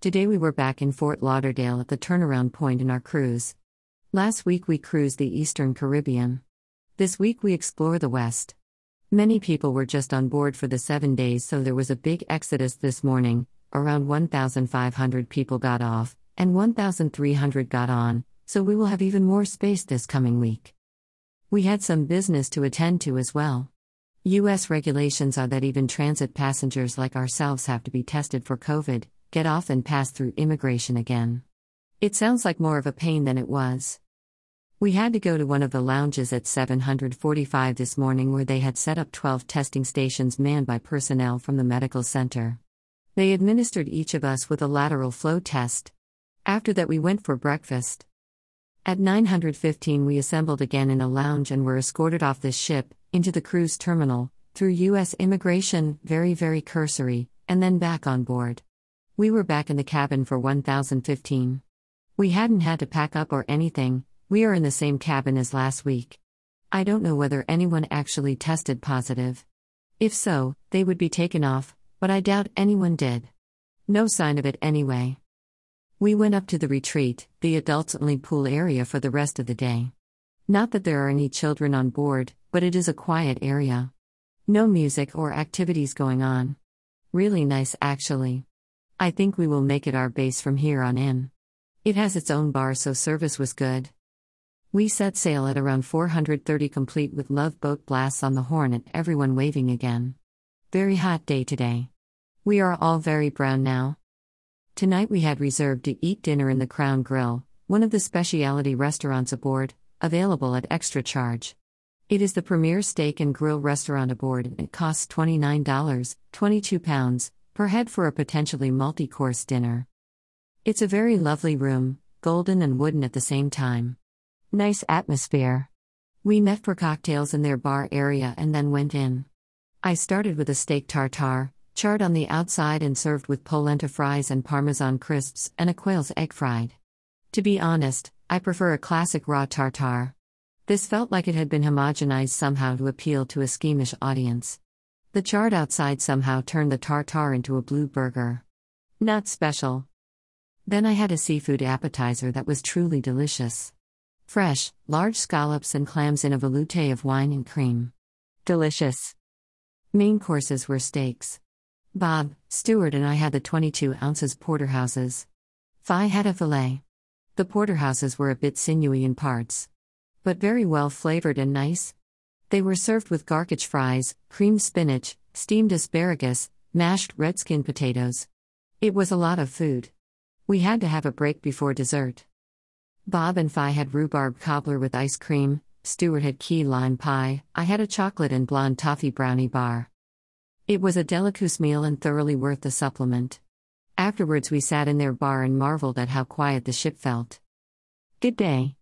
Today we were back in Fort Lauderdale at the turnaround point in our cruise. Last week we cruised the Eastern Caribbean. This week we explore the West. Many people were just on board for the seven days, so there was a big exodus this morning. Around 1,500 people got off, and 1,300 got on, so we will have even more space this coming week. We had some business to attend to as well. U.S. regulations are that even transit passengers like ourselves have to be tested for COVID, get off, and pass through immigration again. It sounds like more of a pain than it was. We had to go to one of the lounges at 745 this morning where they had set up 12 testing stations manned by personnel from the medical center. They administered each of us with a lateral flow test. After that, we went for breakfast. At 915, we assembled again in a lounge and were escorted off this ship, into the cruise terminal, through U.S. immigration, very, very cursory, and then back on board. We were back in the cabin for 1015. We hadn't had to pack up or anything, we are in the same cabin as last week. I don't know whether anyone actually tested positive. If so, they would be taken off, but I doubt anyone did. No sign of it anyway. We went up to the retreat, the adults only pool area for the rest of the day. Not that there are any children on board, but it is a quiet area. No music or activities going on. Really nice, actually. I think we will make it our base from here on in. It has its own bar, so service was good. We set sail at around 430, complete with love boat blasts on the horn and everyone waving again. Very hot day today. We are all very brown now. Tonight we had reserved to eat dinner in the Crown Grill, one of the specialty restaurants aboard, available at extra charge. It is the premier steak and grill restaurant aboard and it costs $29, 22 pounds, per head for a potentially multi course dinner. It's a very lovely room, golden and wooden at the same time. Nice atmosphere. We met for cocktails in their bar area and then went in. I started with a steak tartare, charred on the outside and served with polenta fries and parmesan crisps and a quail's egg fried. To be honest, I prefer a classic raw tartare. This felt like it had been homogenized somehow to appeal to a schemish audience. The charred outside somehow turned the tartare into a blue burger. Not special. Then I had a seafood appetizer that was truly delicious. Fresh, large scallops and clams in a velouté of wine and cream. Delicious. Main courses were steaks. Bob, Stewart, and I had the 22 ounces porterhouses. Fi had a filet. The porterhouses were a bit sinewy in parts, but very well flavored and nice. They were served with garkich fries, creamed spinach, steamed asparagus, mashed red skin potatoes. It was a lot of food. We had to have a break before dessert. Bob and Fi had rhubarb cobbler with ice cream, Stewart had key lime pie, I had a chocolate and blonde toffee brownie bar. It was a delicous meal and thoroughly worth the supplement. Afterwards, we sat in their bar and marveled at how quiet the ship felt. Good day.